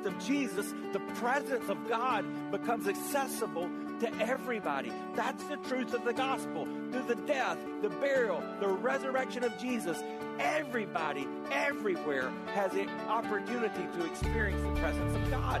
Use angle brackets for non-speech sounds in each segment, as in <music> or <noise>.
Birth of Jesus, the presence of God becomes accessible to everybody. That's the truth of the gospel. Through the death, the burial, the resurrection of Jesus, everybody, everywhere has the opportunity to experience the presence of God.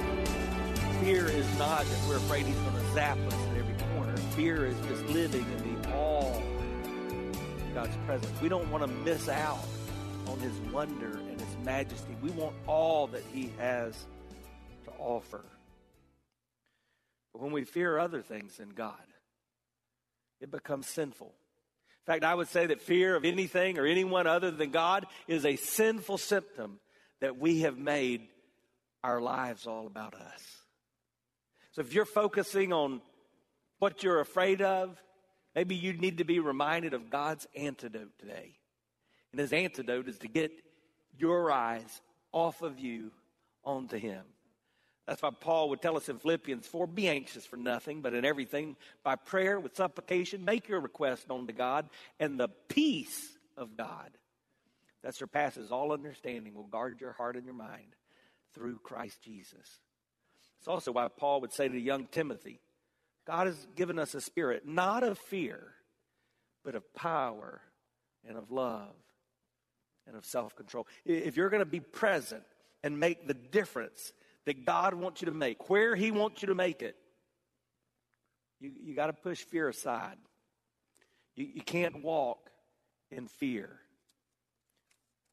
Fear is not that we're afraid he's going to zap us at every corner. Fear is just living in the awe of God's presence. We don't want to miss out on his wonder and his majesty. We want all that he has to offer. But when we fear other things than God, it becomes sinful. In fact, I would say that fear of anything or anyone other than God is a sinful symptom that we have made our lives all about us. So if you're focusing on what you're afraid of, maybe you need to be reminded of God's antidote today. And his antidote is to get your eyes off of you onto him. That's why Paul would tell us in Philippians 4 be anxious for nothing, but in everything, by prayer with supplication, make your request known to God, and the peace of God that surpasses all understanding will guard your heart and your mind through Christ Jesus. It's also why Paul would say to young Timothy, God has given us a spirit not of fear, but of power and of love and of self control. If you're going to be present and make the difference that God wants you to make, where He wants you to make it, you, you got to push fear aside. You, you can't walk in fear.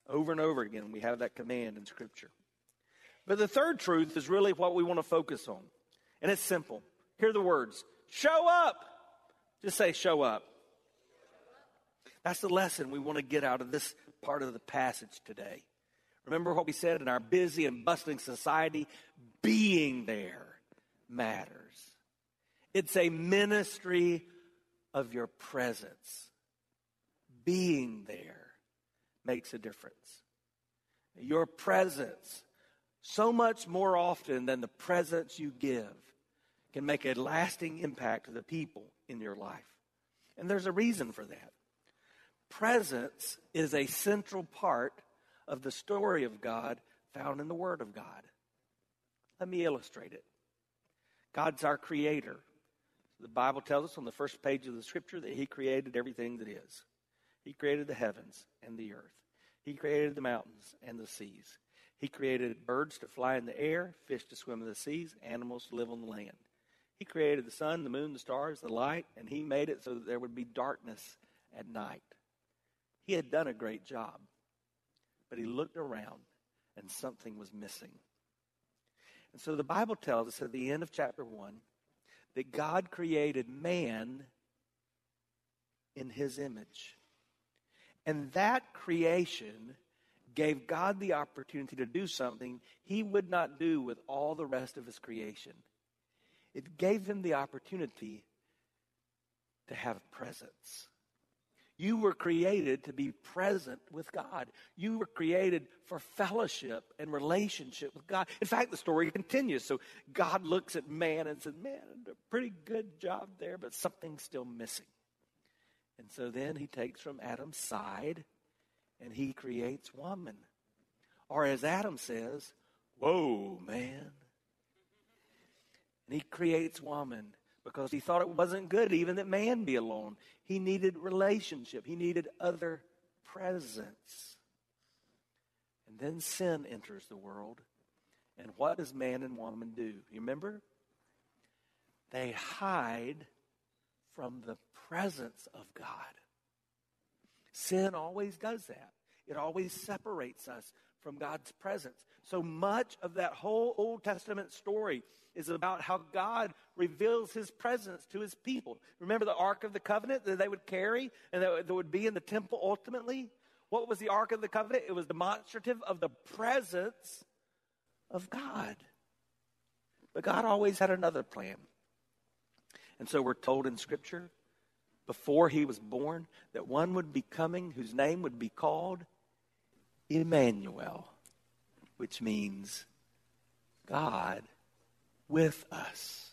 Over and over again, we have that command in Scripture. But the third truth is really what we want to focus on. And it's simple. Hear the words show up. Just say, show up. That's the lesson we want to get out of this part of the passage today. Remember what we said in our busy and bustling society? Being there matters. It's a ministry of your presence. Being there makes a difference. Your presence so much more often than the presence you give can make a lasting impact to the people in your life. And there's a reason for that. Presence is a central part of the story of God found in the Word of God. Let me illustrate it. God's our creator. The Bible tells us on the first page of the scripture that He created everything that is. He created the heavens and the earth, He created the mountains and the seas. He created birds to fly in the air, fish to swim in the seas, animals to live on the land. He created the sun, the moon, the stars, the light, and He made it so that there would be darkness at night. He had done a great job, but He looked around and something was missing. And so the Bible tells us at the end of chapter 1 that God created man in His image. And that creation gave God the opportunity to do something he would not do with all the rest of his creation. It gave him the opportunity to have presence. You were created to be present with God. You were created for fellowship and relationship with God. In fact, the story <laughs> continues. So God looks at man and says, Man, a pretty good job there, but something's still missing. And so then he takes from Adam's side and he creates woman. Or as Adam says, Whoa, man. And he creates woman because he thought it wasn't good even that man be alone. He needed relationship, he needed other presence. And then sin enters the world And what does man and woman do? You remember? They hide from the presence of God. Sin always does that. It always separates us from God's presence. So much of that whole Old Testament story is about how God reveals his presence to his people. Remember the Ark of the Covenant that they would carry and that would be in the temple ultimately? What was the Ark of the Covenant? It was demonstrative of the presence of God. But God always had another plan. And so we're told in Scripture before he was born that one would be coming whose name would be called Emmanuel, which means God with us.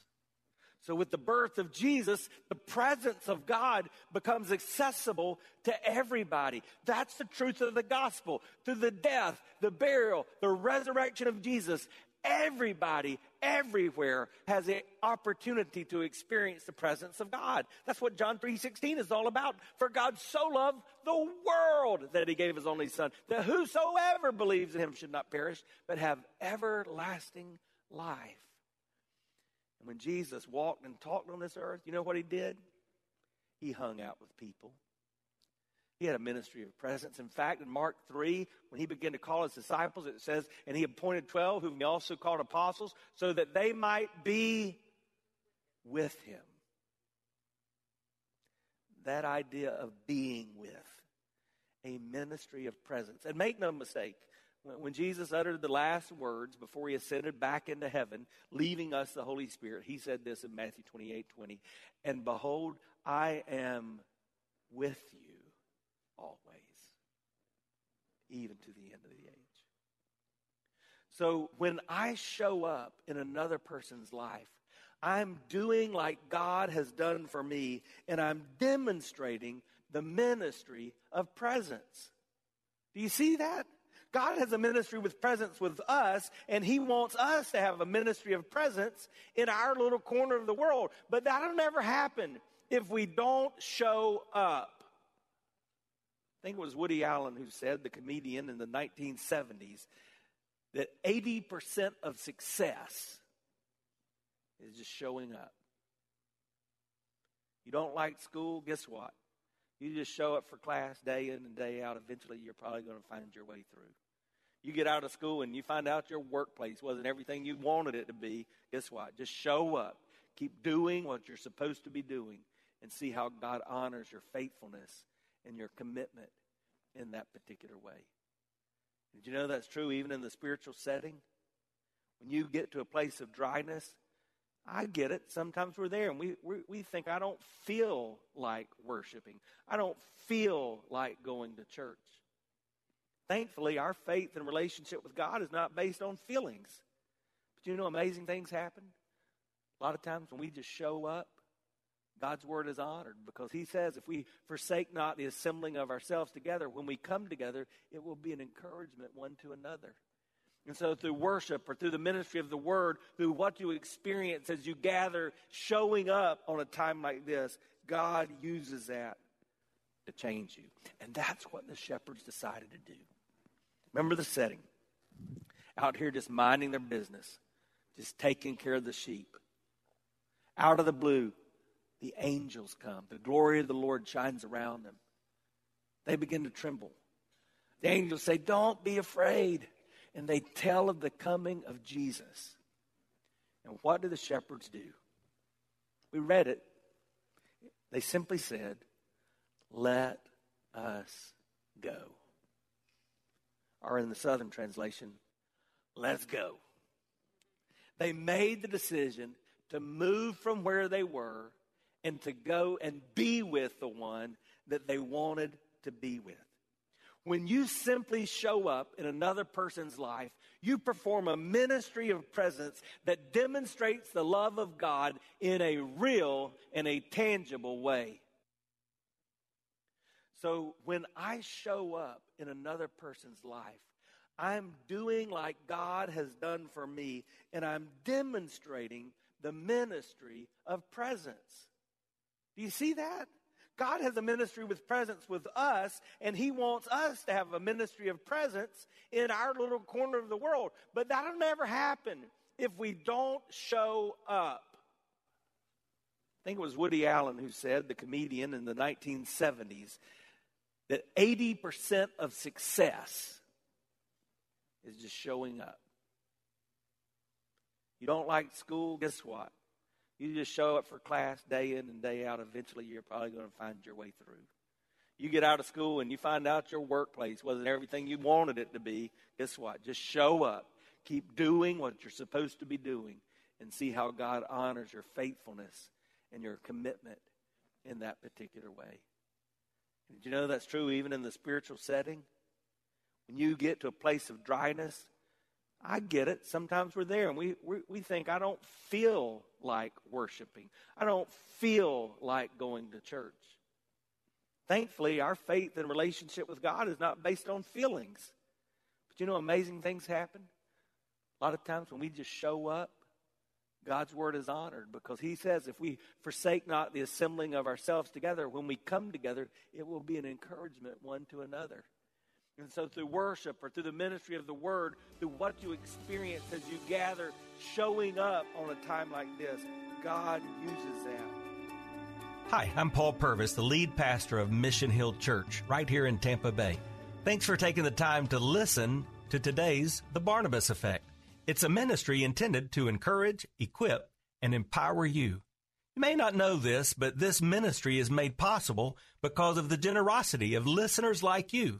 So, with the birth of Jesus, the presence of God becomes accessible to everybody. That's the truth of the gospel. Through the death, the burial, the resurrection of Jesus, everybody, everywhere has the opportunity to experience the presence of God. That's what John 3:16 is all about. For God so loved the world that he gave his only son, that whosoever believes in him should not perish, but have everlasting life. And when Jesus walked and talked on this earth, you know what he did? He hung out with people. He had a ministry of presence. In fact, in Mark 3, when he began to call his disciples, it says, and he appointed 12, whom he also called apostles, so that they might be with him. That idea of being with, a ministry of presence. And make no mistake, when Jesus uttered the last words before he ascended back into heaven, leaving us the Holy Spirit, he said this in Matthew 28 20. And behold, I am with you always, even to the end of the age. So when I show up in another person's life, I'm doing like God has done for me, and I'm demonstrating the ministry of presence. Do you see that? God has a ministry with presence with us, and He wants us to have a ministry of presence in our little corner of the world. But that'll never happen if we don't show up. I think it was Woody Allen who said, the comedian in the 1970s, that 80% of success is just showing up. You don't like school, guess what? You just show up for class day in and day out. Eventually, you're probably going to find your way through. You get out of school and you find out your workplace wasn't everything you wanted it to be. Guess what? Just show up. Keep doing what you're supposed to be doing and see how God honors your faithfulness and your commitment in that particular way. Did you know that's true even in the spiritual setting? When you get to a place of dryness, I get it. Sometimes we're there and we, we, we think, I don't feel like worshiping. I don't feel like going to church. Thankfully, our faith and relationship with God is not based on feelings. But you know, amazing things happen. A lot of times when we just show up, God's word is honored because He says if we forsake not the assembling of ourselves together, when we come together, it will be an encouragement one to another. And so, through worship or through the ministry of the word, through what you experience as you gather, showing up on a time like this, God uses that to change you. And that's what the shepherds decided to do. Remember the setting. Out here just minding their business, just taking care of the sheep. Out of the blue, the angels come. The glory of the Lord shines around them. They begin to tremble. The angels say, Don't be afraid. And they tell of the coming of Jesus. And what do the shepherds do? We read it. They simply said, Let us go or in the Southern translation, let's go. They made the decision to move from where they were and to go and be with the one that they wanted to be with. When you simply show up in another person's life, you perform a ministry of presence that demonstrates the love of God in a real and a tangible way. So when I show up in another person's life, I'm doing like God has done for me, and I'm demonstrating the ministry of presence. Do you see that? God has a ministry with presence with us, and He wants us to have a ministry of presence in our little corner of the world. But that'll never happen if we don't show up. I think it was Woody Allen who said, the comedian in the 1970s, that 80% of success is just showing up. You don't like school, guess what? You just show up for class day in and day out. Eventually, you're probably going to find your way through. You get out of school and you find out your workplace wasn't everything you wanted it to be. Guess what? Just show up. Keep doing what you're supposed to be doing and see how God honors your faithfulness and your commitment in that particular way. Did you know that's true even in the spiritual setting? When you get to a place of dryness, I get it. Sometimes we're there and we, we, we think, I don't feel like worshiping. I don't feel like going to church. Thankfully, our faith and relationship with God is not based on feelings. But you know, amazing things happen. A lot of times when we just show up, God's word is honored because He says if we forsake not the assembling of ourselves together, when we come together, it will be an encouragement one to another. And so, through worship or through the ministry of the word, through what you experience as you gather, showing up on a time like this, God uses that. Hi, I'm Paul Purvis, the lead pastor of Mission Hill Church right here in Tampa Bay. Thanks for taking the time to listen to today's The Barnabas Effect. It's a ministry intended to encourage, equip, and empower you. You may not know this, but this ministry is made possible because of the generosity of listeners like you.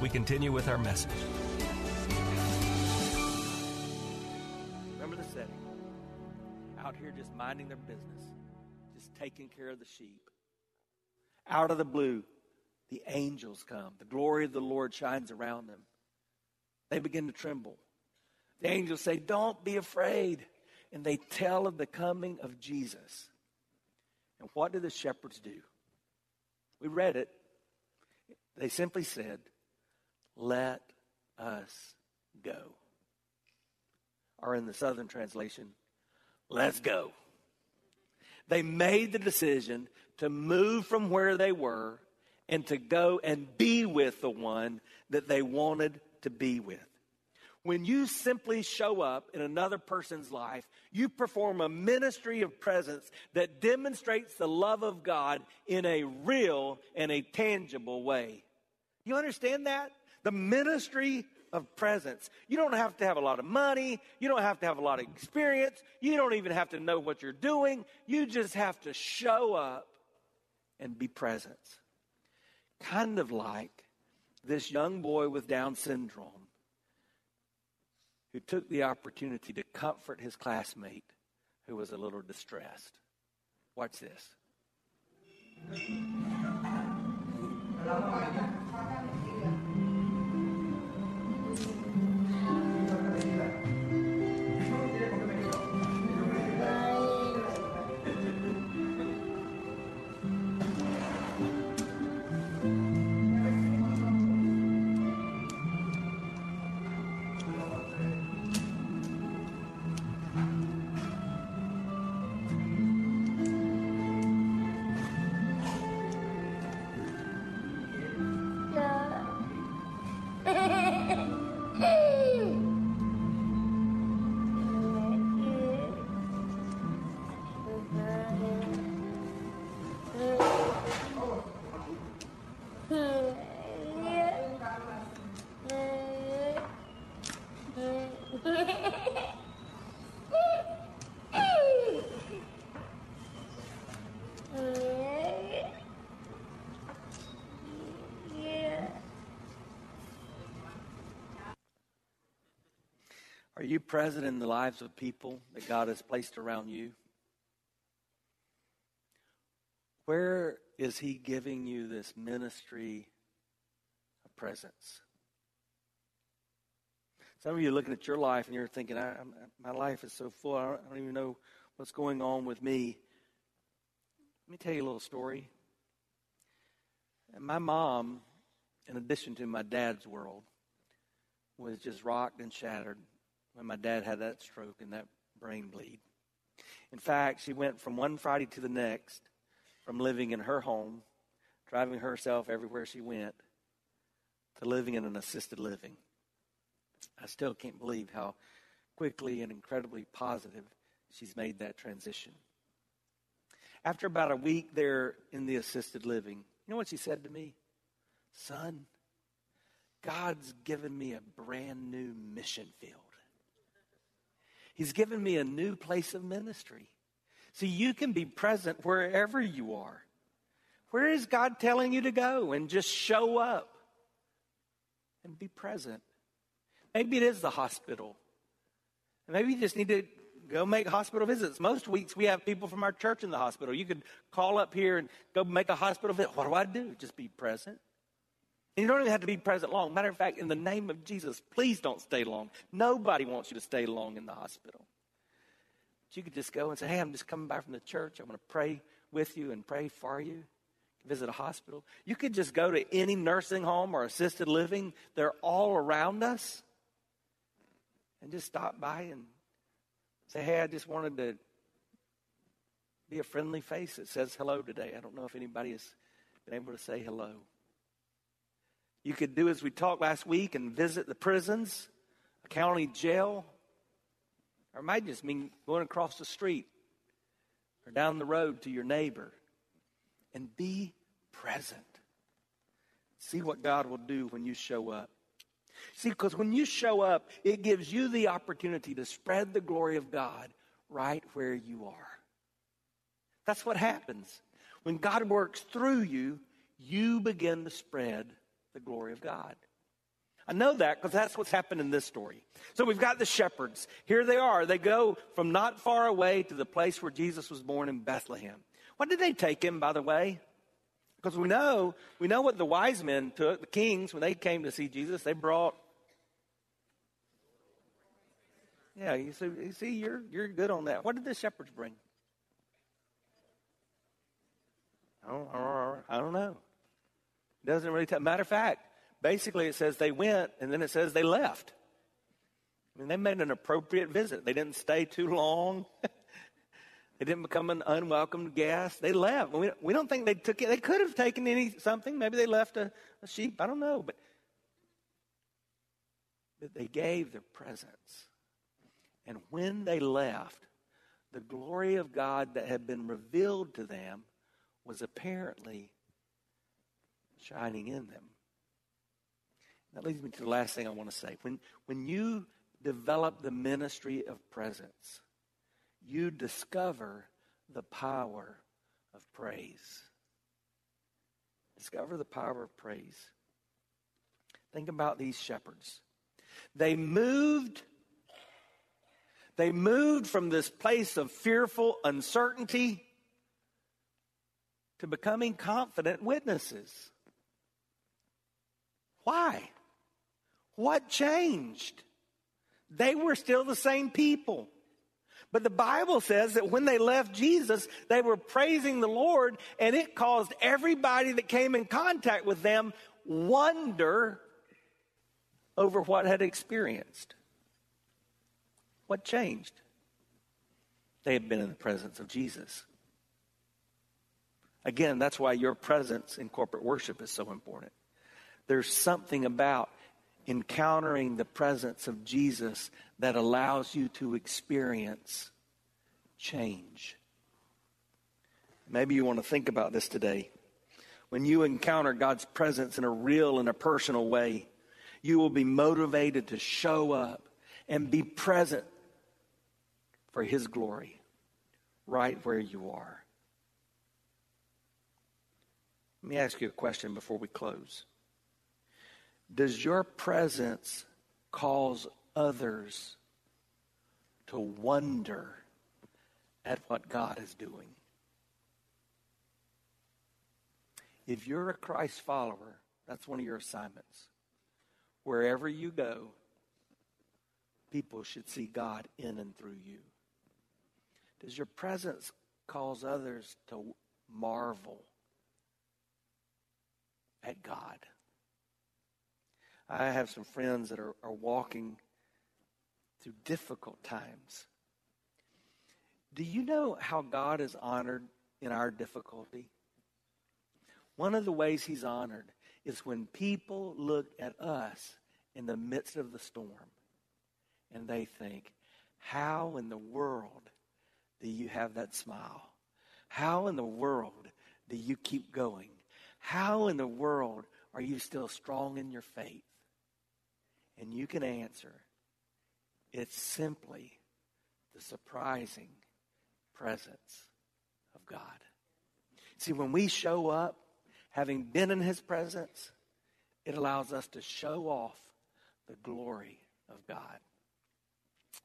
we continue with our message. Remember the setting. Out here just minding their business, just taking care of the sheep. Out of the blue, the angels come. The glory of the Lord shines around them. They begin to tremble. The angels say, Don't be afraid. And they tell of the coming of Jesus. And what do the shepherds do? We read it. They simply said, let us go. Or in the Southern translation, let's go. They made the decision to move from where they were and to go and be with the one that they wanted to be with. When you simply show up in another person's life, you perform a ministry of presence that demonstrates the love of God in a real and a tangible way. You understand that? The ministry of presence. You don't have to have a lot of money. You don't have to have a lot of experience. You don't even have to know what you're doing. You just have to show up and be present. Kind of like this young boy with Down syndrome who took the opportunity to comfort his classmate who was a little distressed. Watch this. Are you present in the lives of people that God has placed around you? Where is He giving you this ministry of presence? Some of you are looking at your life and you're thinking, my life is so full, I don't, I don't even know what's going on with me. Let me tell you a little story. My mom, in addition to my dad's world, was just rocked and shattered when my dad had that stroke and that brain bleed. In fact, she went from one Friday to the next, from living in her home, driving herself everywhere she went, to living in an assisted living. I still can't believe how quickly and incredibly positive she's made that transition. After about a week there in the assisted living, you know what she said to me? Son, God's given me a brand new mission field. He's given me a new place of ministry. See, you can be present wherever you are. Where is God telling you to go? And just show up and be present. Maybe it is the hospital. Maybe you just need to go make hospital visits. Most weeks we have people from our church in the hospital. You could call up here and go make a hospital visit. What do I do? Just be present. And you don't even have to be present long. Matter of fact, in the name of Jesus, please don't stay long. Nobody wants you to stay long in the hospital. But you could just go and say, Hey, I'm just coming back from the church. I'm going to pray with you and pray for you. Visit a hospital. You could just go to any nursing home or assisted living. They're all around us. And just stop by and say, Hey, I just wanted to be a friendly face that says hello today. I don't know if anybody has been able to say hello. You could do as we talked last week and visit the prisons, a county jail, or it might just mean going across the street or down the road to your neighbor and be present. See what God will do when you show up. See, because when you show up, it gives you the opportunity to spread the glory of God right where you are. That's what happens. When God works through you, you begin to spread the glory of God. I know that because that's what's happened in this story. So we've got the shepherds. Here they are. They go from not far away to the place where Jesus was born in Bethlehem. What did they take him, by the way? Because we know, we know what the wise men took, the kings, when they came to see Jesus, they brought. Yeah, you see, you see you're, you're good on that. What did the shepherds bring? I don't, I don't know. Doesn't really tell. Matter of fact, basically it says they went and then it says they left. I mean, they made an appropriate visit. They didn't stay too long. <laughs> they didn't become an unwelcome guest. They left. We, we don't think they took it. They could have taken any something. Maybe they left a, a sheep. I don't know. But, but they gave their presence. And when they left, the glory of God that had been revealed to them was apparently shining in them. That leads me to the last thing I want to say. When, when you develop the ministry of presence, you discover the power of praise. Discover the power of praise. Think about these shepherds. They moved they moved from this place of fearful uncertainty to becoming confident witnesses. Why? What changed? They were still the same people. But the Bible says that when they left Jesus, they were praising the Lord, and it caused everybody that came in contact with them wonder over what had experienced. What changed? They had been in the presence of Jesus. Again, that's why your presence in corporate worship is so important. There's something about encountering the presence of Jesus that allows you to experience change. Maybe you want to think about this today. When you encounter God's presence in a real and a personal way, you will be motivated to show up and be present for His glory right where you are. Let me ask you a question before we close. Does your presence cause others to wonder at what God is doing? If you're a Christ follower, that's one of your assignments. Wherever you go, people should see God in and through you. Does your presence cause others to marvel at God? I have some friends that are, are walking through difficult times. Do you know how God is honored in our difficulty? One of the ways he's honored is when people look at us in the midst of the storm and they think, how in the world do you have that smile? How in the world do you keep going? How in the world are you still strong in your faith? And you can answer, it's simply the surprising presence of God. See, when we show up, having been in his presence, it allows us to show off the glory of God.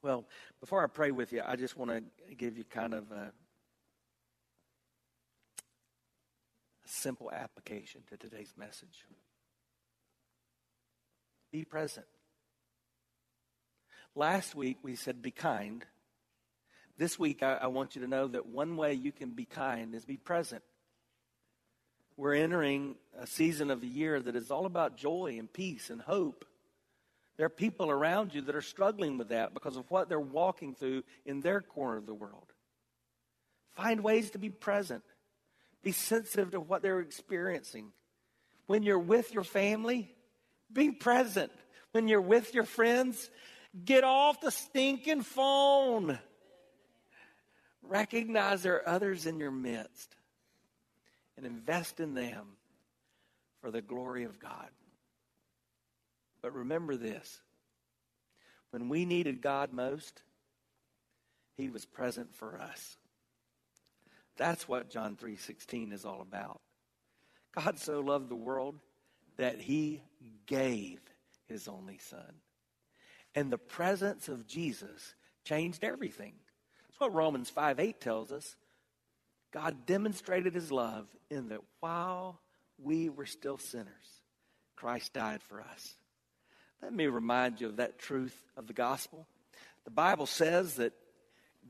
Well, before I pray with you, I just want to give you kind of a, a simple application to today's message. Be present. Last week we said be kind. This week I, I want you to know that one way you can be kind is be present. We're entering a season of the year that is all about joy and peace and hope. There are people around you that are struggling with that because of what they're walking through in their corner of the world. Find ways to be present. Be sensitive to what they're experiencing. When you're with your family, be present. When you're with your friends, get off the stinking phone. Recognize there are others in your midst and invest in them for the glory of God. But remember this when we needed God most, He was present for us. That's what John 3:16 is all about. God so loved the world that he gave his only son. And the presence of Jesus changed everything. That's what Romans 5 8 tells us. God demonstrated his love in that while we were still sinners, Christ died for us. Let me remind you of that truth of the gospel. The Bible says that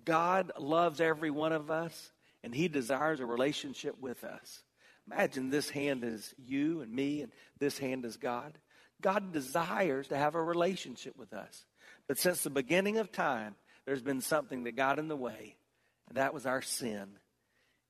God loves every one of us and he desires a relationship with us. Imagine this hand is you and me, and this hand is God. God desires to have a relationship with us. But since the beginning of time, there's been something that got in the way, and that was our sin.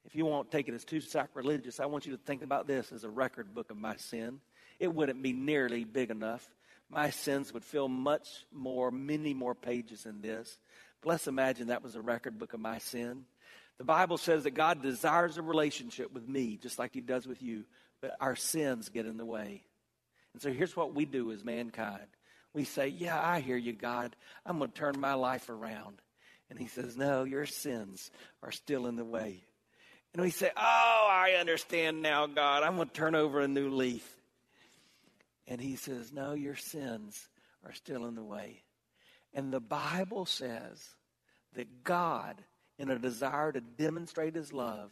If you won't take it as too sacrilegious, I want you to think about this as a record book of my sin. It wouldn't be nearly big enough. My sins would fill much more, many more pages than this. But let's imagine that was a record book of my sin. The Bible says that God desires a relationship with me, just like He does with you, but our sins get in the way. And so here's what we do as mankind we say, Yeah, I hear you, God. I'm going to turn my life around. And He says, No, your sins are still in the way. And we say, Oh, I understand now, God. I'm going to turn over a new leaf. And he says, No, your sins are still in the way. And the Bible says that God, in a desire to demonstrate his love,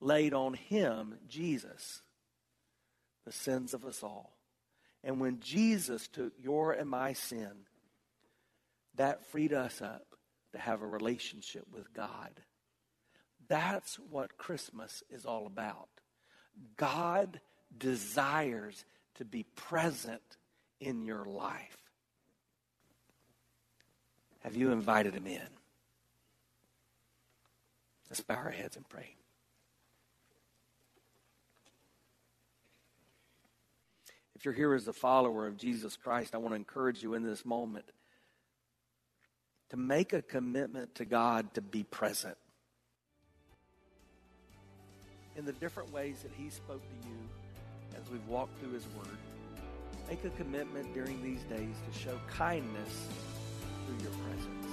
laid on him, Jesus, the sins of us all. And when Jesus took your and my sin, that freed us up to have a relationship with God. That's what Christmas is all about. God desires to be present in your life. Have you invited him in? Let's bow our heads and pray. If you're here as a follower of Jesus Christ, I want to encourage you in this moment to make a commitment to God to be present in the different ways that He spoke to you as we've walked through His Word. Make a commitment during these days to show kindness through your presence.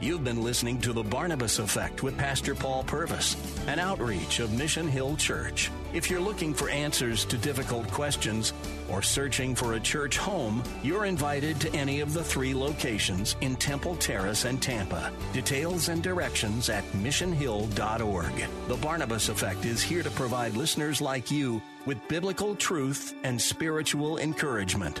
You've been listening to The Barnabas Effect with Pastor Paul Purvis, an outreach of Mission Hill Church. If you're looking for answers to difficult questions or searching for a church home, you're invited to any of the three locations in Temple Terrace and Tampa. Details and directions at missionhill.org. The Barnabas Effect is here to provide listeners like you with biblical truth and spiritual encouragement.